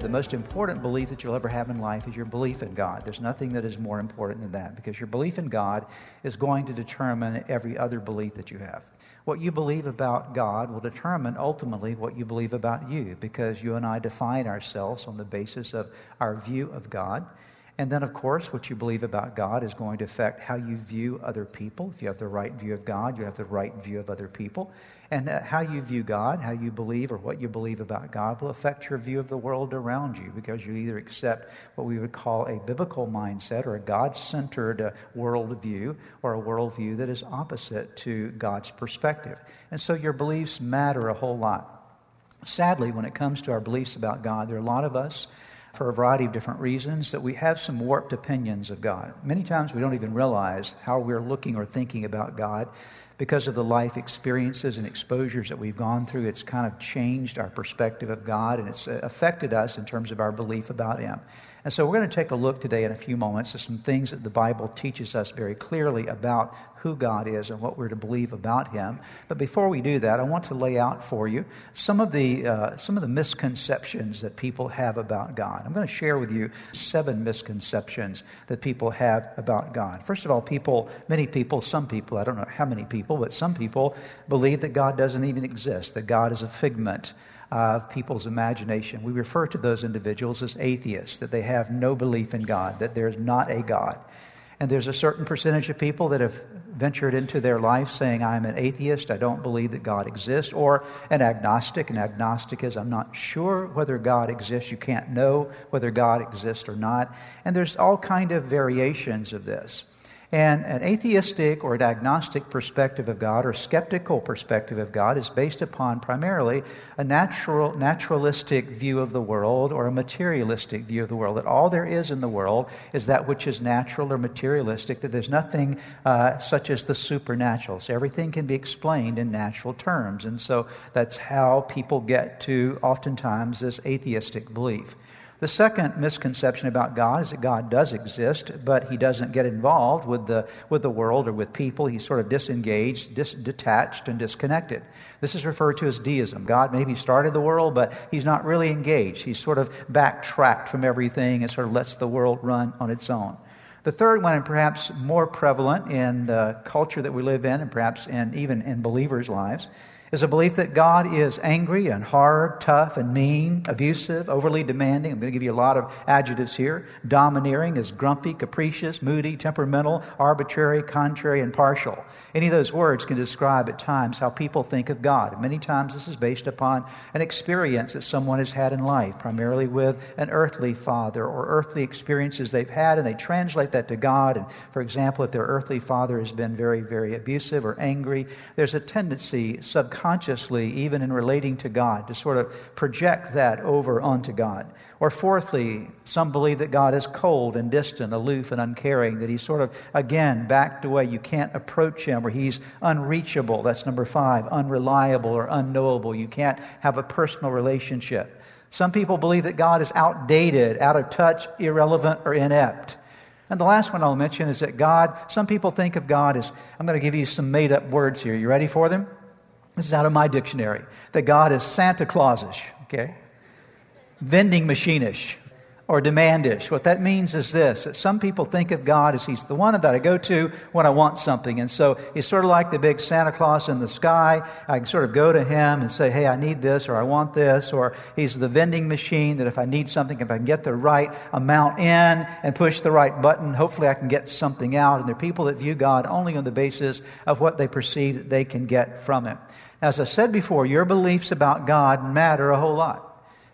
The most important belief that you'll ever have in life is your belief in God. There's nothing that is more important than that because your belief in God is going to determine every other belief that you have. What you believe about God will determine ultimately what you believe about you because you and I define ourselves on the basis of our view of God. And then, of course, what you believe about God is going to affect how you view other people. If you have the right view of God, you have the right view of other people. And how you view God, how you believe, or what you believe about God will affect your view of the world around you because you either accept what we would call a biblical mindset or a God centered uh, worldview or a worldview that is opposite to God's perspective. And so your beliefs matter a whole lot. Sadly, when it comes to our beliefs about God, there are a lot of us for a variety of different reasons that we have some warped opinions of God. Many times we don't even realize how we're looking or thinking about God because of the life experiences and exposures that we've gone through, it's kind of changed our perspective of God and it's uh, affected us in terms of our belief about Him. And so we're going to take a look today in a few moments at some things that the Bible teaches us very clearly about who God is and what we're to believe about Him. But before we do that, I want to lay out for you some of the, uh, some of the misconceptions that people have about God. I'm going to share with you seven misconceptions that people have about God. First of all, people, many people, some people, I don't know how many people, but some people believe that God doesn't even exist, that God is a figment of people's imagination. We refer to those individuals as atheists, that they have no belief in God, that there's not a God. And there's a certain percentage of people that have ventured into their life saying, I'm an atheist, I don't believe that God exists, or an agnostic. An agnostic is, I'm not sure whether God exists. You can't know whether God exists or not. And there's all kind of variations of this. And an atheistic or an agnostic perspective of God or skeptical perspective of God is based upon primarily a natural, naturalistic view of the world or a materialistic view of the world. That all there is in the world is that which is natural or materialistic, that there's nothing uh, such as the supernatural. So everything can be explained in natural terms. And so that's how people get to oftentimes this atheistic belief. The second misconception about God is that God does exist, but he doesn't get involved with the, with the world or with people. He's sort of disengaged, dis, detached, and disconnected. This is referred to as deism. God maybe started the world, but he's not really engaged. He's sort of backtracked from everything and sort of lets the world run on its own. The third one, and perhaps more prevalent in the culture that we live in, and perhaps in, even in believers' lives, is a belief that God is angry and hard, tough and mean, abusive, overly demanding. I'm going to give you a lot of adjectives here. Domineering is grumpy, capricious, moody, temperamental, arbitrary, contrary, and partial. Any of those words can describe at times how people think of God. Many times this is based upon an experience that someone has had in life, primarily with an earthly father or earthly experiences they've had, and they translate that to God. And for example, if their earthly father has been very, very abusive or angry, there's a tendency subconsciously, even in relating to God, to sort of project that over onto God. Or fourthly, some believe that God is cold and distant, aloof and uncaring, that he's sort of, again, backed away. You can't approach him, or he's unreachable. That's number five, unreliable or unknowable. You can't have a personal relationship. Some people believe that God is outdated, out of touch, irrelevant, or inept. And the last one I'll mention is that God, some people think of God as, I'm going to give you some made up words here. You ready for them? This is out of my dictionary. That God is Santa Clausish, okay? vending machine-ish, or demandish. What that means is this that some people think of God as He's the one that I go to when I want something. And so He's sort of like the big Santa Claus in the sky. I can sort of go to Him and say, hey, I need this or I want this. Or He's the vending machine that if I need something, if I can get the right amount in and push the right button, hopefully I can get something out. And there are people that view God only on the basis of what they perceive that they can get from Him. As I said before, your beliefs about God matter a whole lot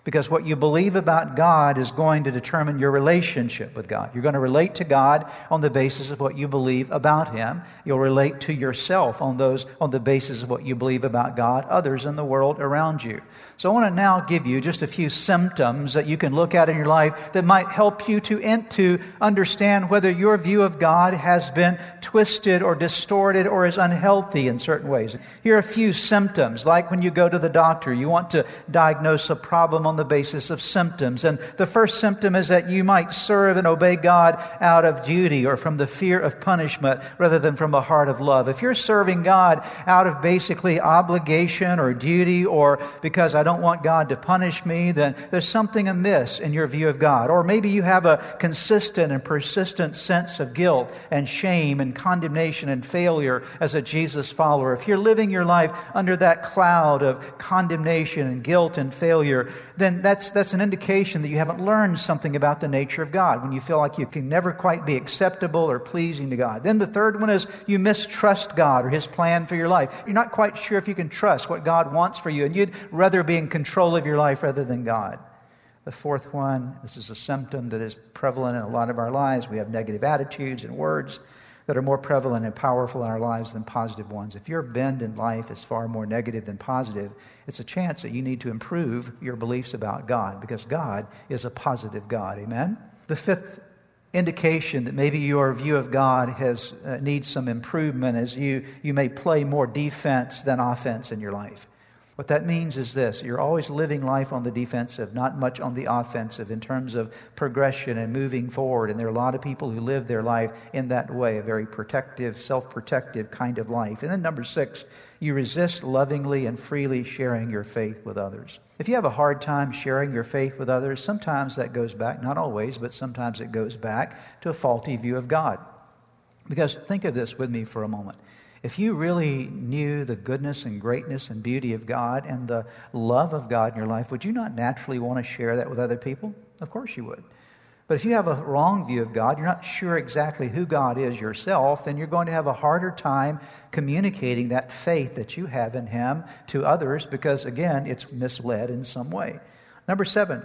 because what you believe about God is going to determine your relationship with God. You're going to relate to God on the basis of what you believe about Him. You'll relate to yourself on those on the basis of what you believe about God, others in the world around you. So I want to now give you just a few symptoms that you can look at in your life that might help you to, to understand whether your view of God has been twisted or distorted or is unhealthy in certain ways. Here are a few symptoms, like when you go to the doctor, you want to diagnose a problem on the basis of symptoms. And the first symptom is that you might serve and obey God out of duty or from the fear of punishment rather than from a heart of love. If you're serving God out of basically obligation or duty or because I don't want God to punish me, then there's something amiss in your view of God. Or maybe you have a consistent and persistent sense of guilt and shame and condemnation and failure as a Jesus follower. If you're living your life under that cloud of condemnation and guilt and failure, then that's, that's an indication that you haven't learned something about the nature of God when you feel like you can never quite be acceptable or pleasing to God. Then the third one is you mistrust God or His plan for your life. You're not quite sure if you can trust what God wants for you, and you'd rather be in control of your life rather than God. The fourth one, this is a symptom that is prevalent in a lot of our lives. We have negative attitudes and words that are more prevalent and powerful in our lives than positive ones. If your bend in life is far more negative than positive, it's a chance that you need to improve your beliefs about God because God is a positive God. Amen? The fifth indication that maybe your view of God has, uh, needs some improvement is you, you may play more defense than offense in your life. What that means is this you're always living life on the defensive, not much on the offensive in terms of progression and moving forward. And there are a lot of people who live their life in that way, a very protective, self protective kind of life. And then, number six, you resist lovingly and freely sharing your faith with others. If you have a hard time sharing your faith with others, sometimes that goes back, not always, but sometimes it goes back to a faulty view of God. Because think of this with me for a moment. If you really knew the goodness and greatness and beauty of God and the love of God in your life, would you not naturally want to share that with other people? Of course you would. But if you have a wrong view of God, you're not sure exactly who God is yourself, then you're going to have a harder time communicating that faith that you have in Him to others because, again, it's misled in some way. Number seven,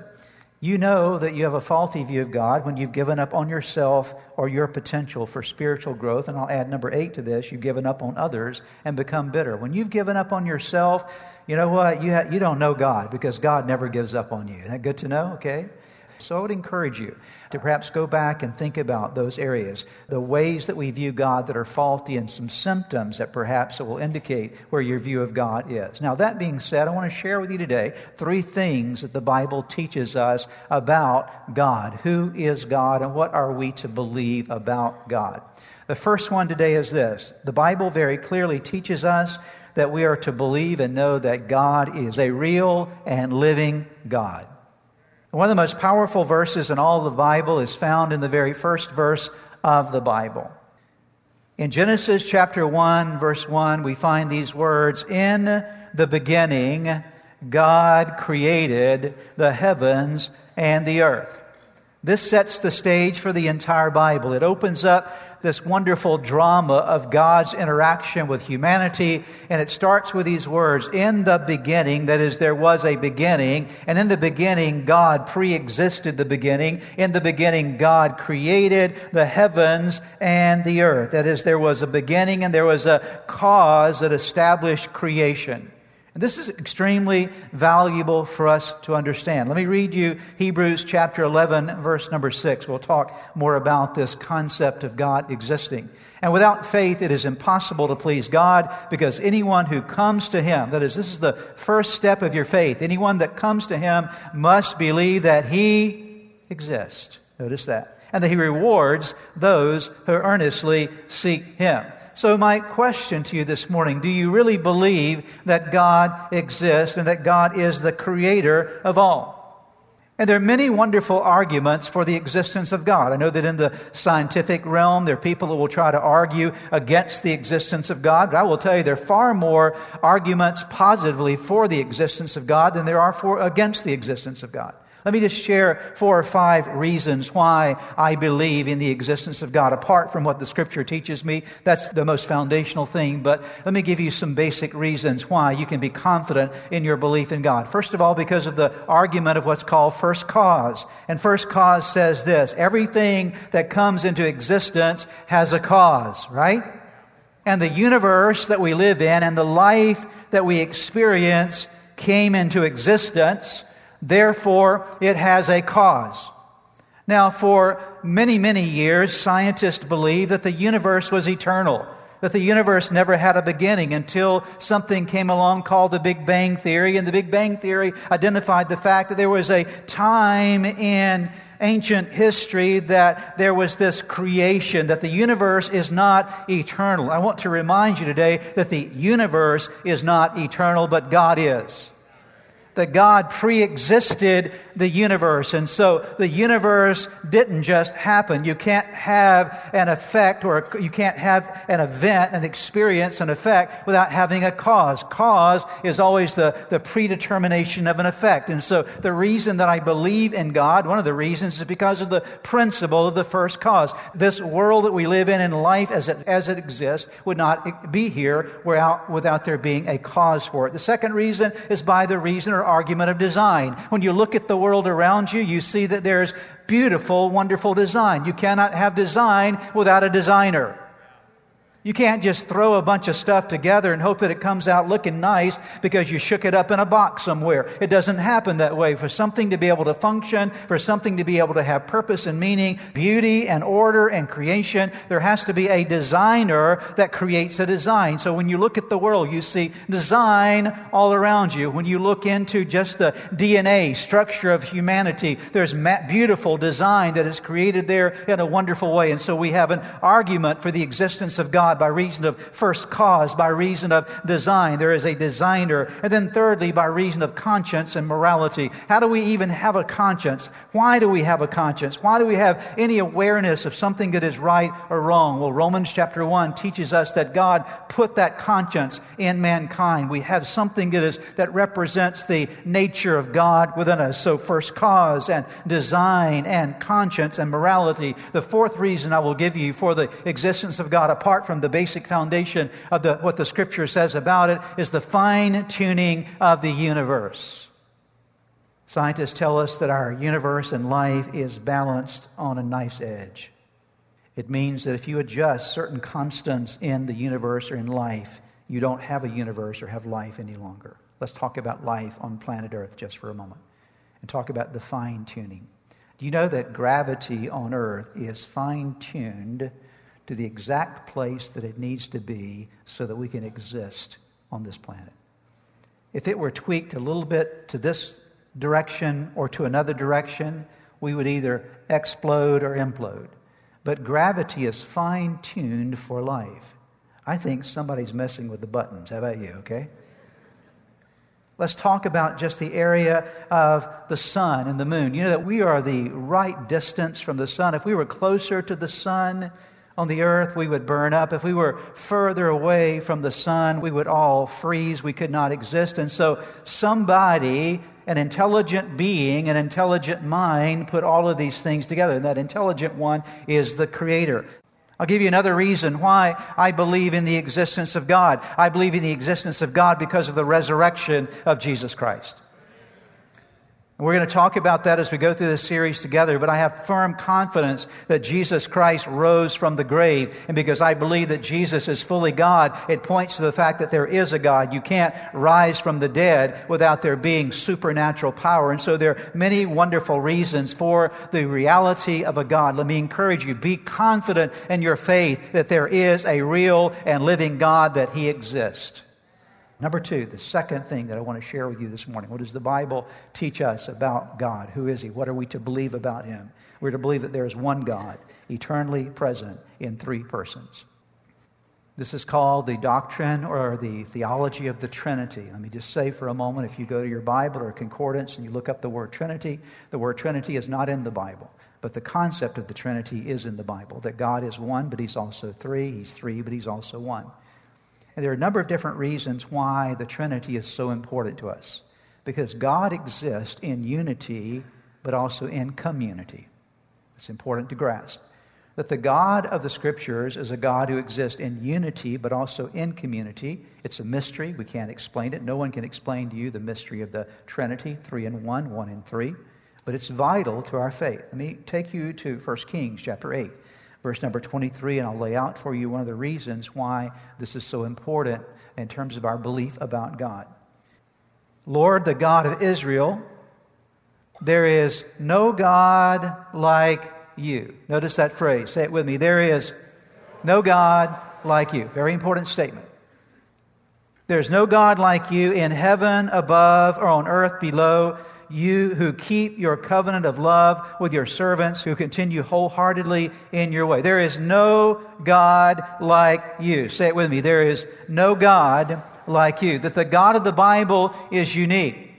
you know that you have a faulty view of God when you've given up on yourself or your potential for spiritual growth. And I'll add number eight to this you've given up on others and become bitter. When you've given up on yourself, you know what? You, ha- you don't know God because God never gives up on you. Isn't that good to know? Okay. So I would encourage you to perhaps go back and think about those areas, the ways that we view God that are faulty, and some symptoms that perhaps will indicate where your view of God is. Now, that being said, I want to share with you today three things that the Bible teaches us about God. Who is God, and what are we to believe about God? The first one today is this the Bible very clearly teaches us that we are to believe and know that God is a real and living God. One of the most powerful verses in all the Bible is found in the very first verse of the Bible. In Genesis chapter 1, verse 1, we find these words In the beginning, God created the heavens and the earth. This sets the stage for the entire Bible. It opens up this wonderful drama of God's interaction with humanity. And it starts with these words In the beginning, that is, there was a beginning. And in the beginning, God pre existed the beginning. In the beginning, God created the heavens and the earth. That is, there was a beginning and there was a cause that established creation. And this is extremely valuable for us to understand. Let me read you Hebrews chapter 11, verse number 6. We'll talk more about this concept of God existing. And without faith, it is impossible to please God because anyone who comes to Him, that is, this is the first step of your faith, anyone that comes to Him must believe that He exists. Notice that. And that He rewards those who earnestly seek Him. So, my question to you this morning do you really believe that God exists and that God is the creator of all? And there are many wonderful arguments for the existence of God. I know that in the scientific realm, there are people that will try to argue against the existence of God, but I will tell you there are far more arguments positively for the existence of God than there are for against the existence of God. Let me just share four or five reasons why I believe in the existence of God. Apart from what the scripture teaches me, that's the most foundational thing, but let me give you some basic reasons why you can be confident in your belief in God. First of all, because of the argument of what's called first cause. And first cause says this everything that comes into existence has a cause, right? And the universe that we live in and the life that we experience came into existence Therefore, it has a cause. Now, for many, many years, scientists believed that the universe was eternal, that the universe never had a beginning until something came along called the Big Bang Theory. And the Big Bang Theory identified the fact that there was a time in ancient history that there was this creation, that the universe is not eternal. I want to remind you today that the universe is not eternal, but God is that God pre existed the universe. And so the universe didn't just happen. You can't have an effect or you can't have an event, an experience, an effect without having a cause. Cause is always the, the predetermination of an effect. And so the reason that I believe in God, one of the reasons is because of the principle of the first cause. This world that we live in and life as it, as it exists would not be here without, without there being a cause for it. The second reason is by the reason argument of design. When you look at the world around you, you see that there's beautiful, wonderful design. You cannot have design without a designer. You can't just throw a bunch of stuff together and hope that it comes out looking nice because you shook it up in a box somewhere. It doesn't happen that way. For something to be able to function, for something to be able to have purpose and meaning, beauty and order and creation, there has to be a designer that creates a design. So when you look at the world, you see design all around you. When you look into just the DNA structure of humanity, there's beautiful design that is created there in a wonderful way. And so we have an argument for the existence of God God by reason of first cause, by reason of design. There is a designer. And then thirdly, by reason of conscience and morality. How do we even have a conscience? Why do we have a conscience? Why do we have any awareness of something that is right or wrong? Well, Romans chapter 1 teaches us that God put that conscience in mankind. We have something that is, that represents the nature of God within us. So first cause and design and conscience and morality. The fourth reason I will give you for the existence of God apart from the basic foundation of the, what the scripture says about it is the fine tuning of the universe. Scientists tell us that our universe and life is balanced on a nice edge. It means that if you adjust certain constants in the universe or in life, you don't have a universe or have life any longer. Let's talk about life on planet Earth just for a moment and talk about the fine tuning. Do you know that gravity on Earth is fine tuned to the exact place that it needs to be so that we can exist on this planet. If it were tweaked a little bit to this direction or to another direction, we would either explode or implode. But gravity is fine tuned for life. I think somebody's messing with the buttons. How about you, okay? Let's talk about just the area of the sun and the moon. You know that we are the right distance from the sun. If we were closer to the sun, on the earth, we would burn up. If we were further away from the sun, we would all freeze. We could not exist. And so, somebody, an intelligent being, an intelligent mind, put all of these things together. And that intelligent one is the Creator. I'll give you another reason why I believe in the existence of God. I believe in the existence of God because of the resurrection of Jesus Christ. We're going to talk about that as we go through this series together, but I have firm confidence that Jesus Christ rose from the grave. And because I believe that Jesus is fully God, it points to the fact that there is a God. You can't rise from the dead without there being supernatural power. And so there are many wonderful reasons for the reality of a God. Let me encourage you, be confident in your faith that there is a real and living God, that He exists. Number two, the second thing that I want to share with you this morning. What does the Bible teach us about God? Who is He? What are we to believe about Him? We're to believe that there is one God, eternally present in three persons. This is called the doctrine or the theology of the Trinity. Let me just say for a moment if you go to your Bible or concordance and you look up the word Trinity, the word Trinity is not in the Bible. But the concept of the Trinity is in the Bible that God is one, but He's also three. He's three, but He's also one. And there are a number of different reasons why the Trinity is so important to us. Because God exists in unity, but also in community. It's important to grasp that the God of the Scriptures is a God who exists in unity, but also in community. It's a mystery. We can't explain it. No one can explain to you the mystery of the Trinity, three in one, one in three. But it's vital to our faith. Let me take you to 1 Kings chapter 8, verse number 23, and I'll lay out for you one of the reasons why this is so important in terms of our belief about God. Lord, the God of Israel, there is no God like you. Notice that phrase. Say it with me. There is no God like you. Very important statement. There's no God like you in heaven above or on earth below. You who keep your covenant of love with your servants, who continue wholeheartedly in your way. There is no God like you. Say it with me. There is no God like you. That the God of the Bible is unique.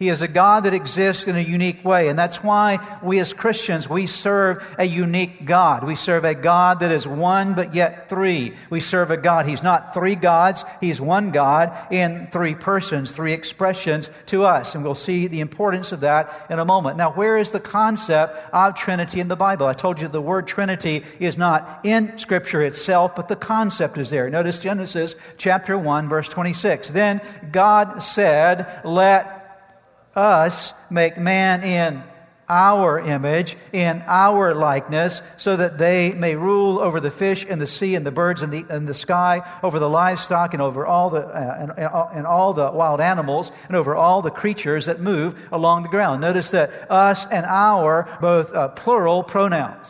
He is a God that exists in a unique way. And that's why we as Christians, we serve a unique God. We serve a God that is one but yet three. We serve a God. He's not three gods. He's one God in three persons, three expressions to us. And we'll see the importance of that in a moment. Now, where is the concept of Trinity in the Bible? I told you the word Trinity is not in Scripture itself, but the concept is there. Notice Genesis chapter 1 verse 26. Then God said, let us make man in our image, in our likeness, so that they may rule over the fish in the sea and the birds in the, in the sky, over the livestock and over all the, uh, and, and all the wild animals, and over all the creatures that move along the ground. Notice that us and our, both uh, plural pronouns.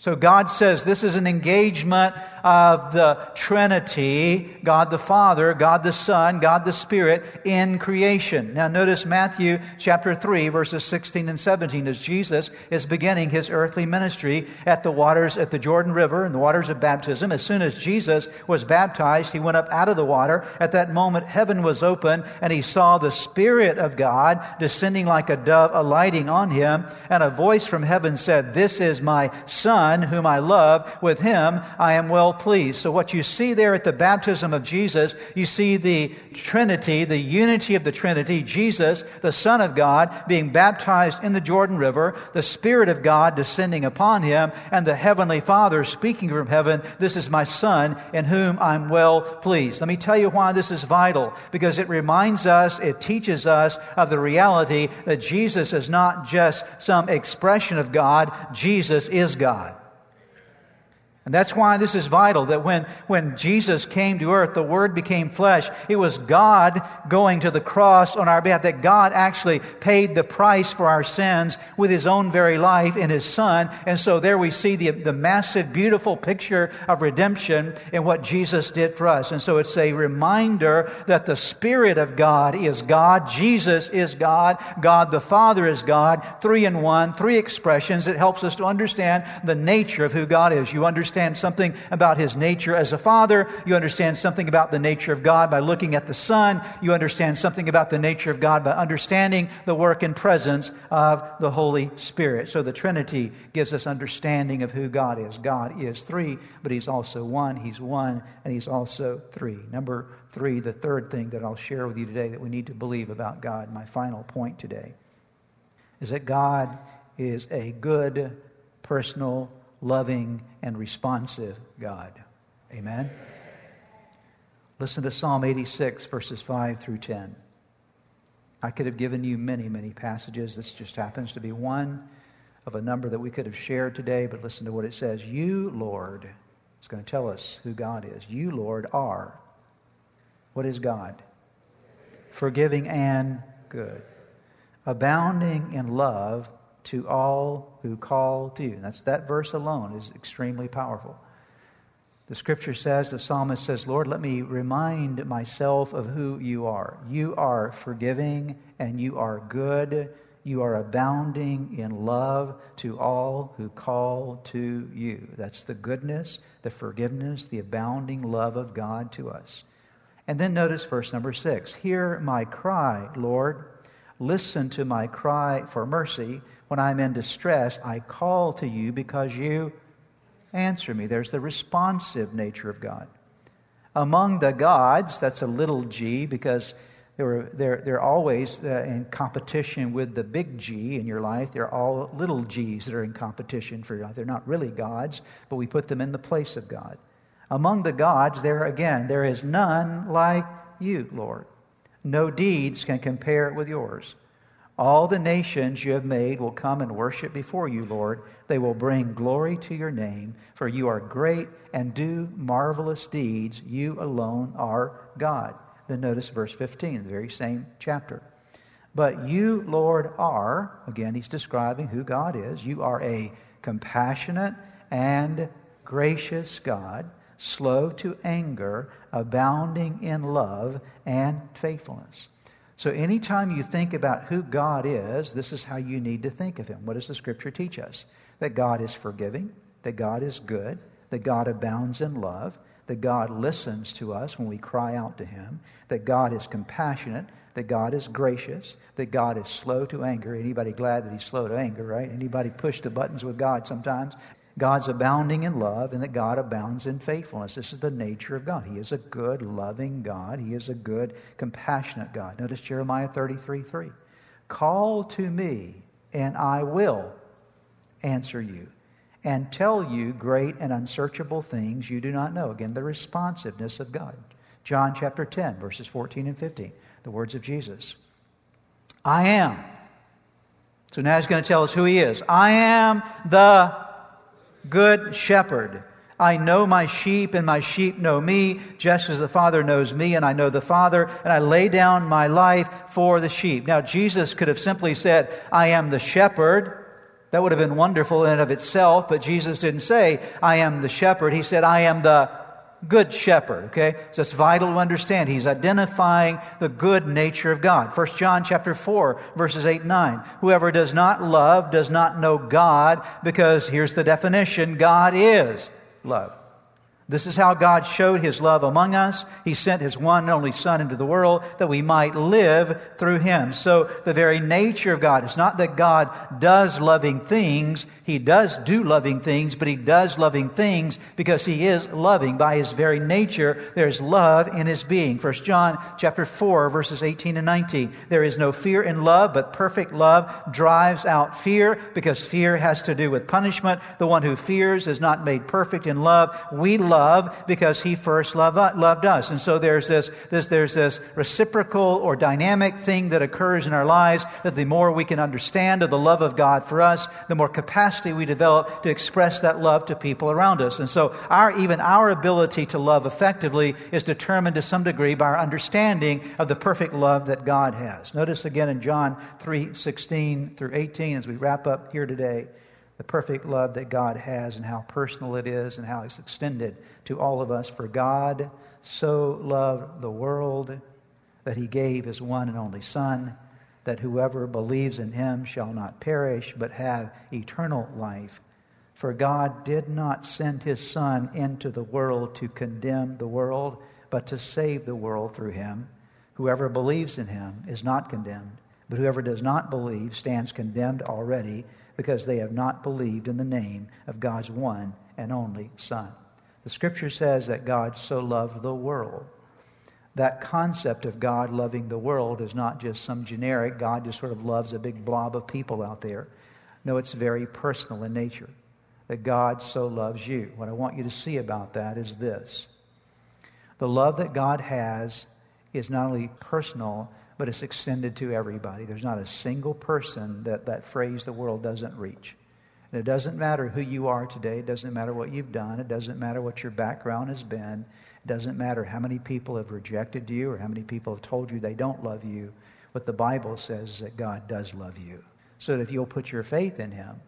So God says this is an engagement of the Trinity, God the Father, God the Son, God the Spirit in creation. Now notice Matthew chapter 3 verses 16 and 17 as Jesus is beginning his earthly ministry at the waters at the Jordan River and the waters of baptism. As soon as Jesus was baptized, he went up out of the water. At that moment heaven was open and he saw the Spirit of God descending like a dove alighting on him and a voice from heaven said, "This is my son whom I love. With him I am well pleased. So, what you see there at the baptism of Jesus, you see the Trinity, the unity of the Trinity, Jesus, the Son of God, being baptized in the Jordan River, the Spirit of God descending upon him, and the Heavenly Father speaking from heaven, This is my Son in whom I'm well pleased. Let me tell you why this is vital, because it reminds us, it teaches us of the reality that Jesus is not just some expression of God, Jesus is God. And that's why this is vital that when, when Jesus came to earth, the Word became flesh. It was God going to the cross on our behalf, that God actually paid the price for our sins with His own very life in His Son. And so there we see the, the massive, beautiful picture of redemption in what Jesus did for us. And so it's a reminder that the Spirit of God is God, Jesus is God, God the Father is God, three in one, three expressions. It helps us to understand the nature of who God is. You understand understand something about his nature as a father. You understand something about the nature of God by looking at the Son. You understand something about the nature of God by understanding the work and presence of the Holy Spirit. So the Trinity gives us understanding of who God is. God is three, but he's also one. He's one, and he's also three. Number three, the third thing that I'll share with you today that we need to believe about God, my final point today, is that God is a good, personal, loving, and responsive God. Amen? Listen to Psalm 86, verses 5 through 10. I could have given you many, many passages. This just happens to be one of a number that we could have shared today, but listen to what it says. You, Lord, it's going to tell us who God is. You, Lord, are. What is God? Forgiving and good, abounding in love to all who call to you. And that's that verse alone is extremely powerful. The scripture says, the psalmist says, Lord, let me remind myself of who you are. You are forgiving and you are good. You are abounding in love to all who call to you. That's the goodness, the forgiveness, the abounding love of God to us. And then notice verse number six Hear my cry, Lord. Listen to my cry for mercy. When I'm in distress, I call to you because you answer me. There's the responsive nature of God. Among the gods, that's a little g because they're, they're, they're always uh, in competition with the big G in your life. They're all little g's that are in competition for your. They're not really gods, but we put them in the place of God. Among the gods, there again, there is none like you, Lord. No deeds can compare with yours. All the nations you have made will come and worship before you, Lord. They will bring glory to your name, for you are great and do marvelous deeds. You alone are God. Then notice verse 15, the very same chapter. But you, Lord, are, again, he's describing who God is. You are a compassionate and gracious God, slow to anger, abounding in love and faithfulness. So, anytime you think about who God is, this is how you need to think of him. What does the scripture teach us? That God is forgiving, that God is good, that God abounds in love, that God listens to us when we cry out to Him, that God is compassionate, that God is gracious, that God is slow to anger. Anybody glad that He's slow to anger, right? Anybody push the buttons with God sometimes? God's abounding in love and that God abounds in faithfulness. This is the nature of God. He is a good, loving God. He is a good, compassionate God. Notice Jeremiah 33 3. Call to me, and I will answer you and tell you great and unsearchable things you do not know. Again, the responsiveness of God. John chapter 10, verses 14 and 15, the words of Jesus. I am. So now he's going to tell us who he is. I am the good shepherd. I know my sheep, and my sheep know me, just as the Father knows me, and I know the Father, and I lay down my life for the sheep. Now, Jesus could have simply said, I am the shepherd, that would have been wonderful in and of itself, but Jesus didn't say, I am the shepherd. He said, I am the good shepherd. Okay? So it's vital to understand. He's identifying the good nature of God. 1 John chapter 4, verses 8 and 9. Whoever does not love does not know God, because here's the definition God is love. This is how God showed his love among us. He sent his one and only Son into the world that we might live through him. So the very nature of God, it's not that God does loving things. He does do loving things, but he does loving things because he is loving. By his very nature, there's love in his being. 1 John chapter 4, verses 18 and 19. There is no fear in love, but perfect love drives out fear because fear has to do with punishment. The one who fears is not made perfect in love. We love love because he first loved, us. And so there's this, this, there's this reciprocal or dynamic thing that occurs in our lives that the more we can understand of the love of God for us, the more capacity we develop to express that love to people around us. And so our, even our ability to love effectively is determined to some degree by our understanding of the perfect love that God has. Notice again in John 3 16 through 18 as we wrap up here today the perfect love that God has and how personal it is and how it's extended to all of us. For God so loved the world that he gave his one and only Son, that whoever believes in him shall not perish but have eternal life. For God did not send his Son into the world to condemn the world, but to save the world through him. Whoever believes in him is not condemned, but whoever does not believe stands condemned already because they have not believed in the name of God's one and only Son. The scripture says that God so loved the world. That concept of God loving the world is not just some generic, God just sort of loves a big blob of people out there. No, it's very personal in nature. That God so loves you. What I want you to see about that is this the love that God has is not only personal, but it's extended to everybody. There's not a single person that that phrase the world doesn't reach. And it doesn't matter who you are today. It doesn't matter what you've done. It doesn't matter what your background has been. It doesn't matter how many people have rejected you or how many people have told you they don't love you. What the Bible says is that God does love you. So that if you'll put your faith in Him,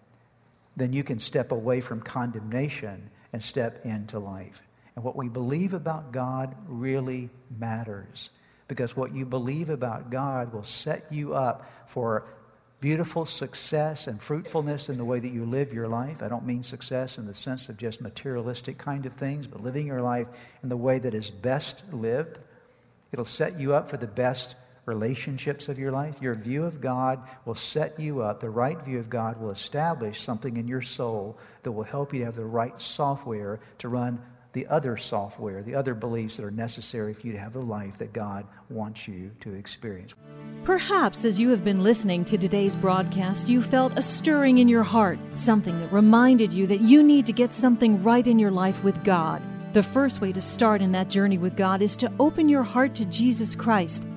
then you can step away from condemnation and step into life. And what we believe about God really matters because what you believe about God will set you up for beautiful success and fruitfulness in the way that you live your life. I don't mean success in the sense of just materialistic kind of things, but living your life in the way that is best lived. It'll set you up for the best relationships of your life. Your view of God will set you up. The right view of God will establish something in your soul that will help you to have the right software to run the other software, the other beliefs that are necessary for you to have the life that God wants you to experience. Perhaps as you have been listening to today's broadcast, you felt a stirring in your heart, something that reminded you that you need to get something right in your life with God. The first way to start in that journey with God is to open your heart to Jesus Christ,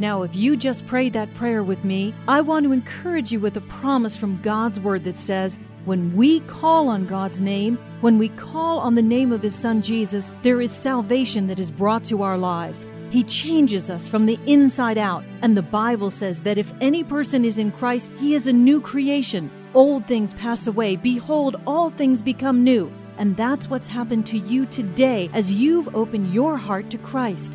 Now, if you just prayed that prayer with me, I want to encourage you with a promise from God's Word that says, when we call on God's name, when we call on the name of His Son Jesus, there is salvation that is brought to our lives. He changes us from the inside out. And the Bible says that if any person is in Christ, he is a new creation. Old things pass away. Behold, all things become new. And that's what's happened to you today as you've opened your heart to Christ.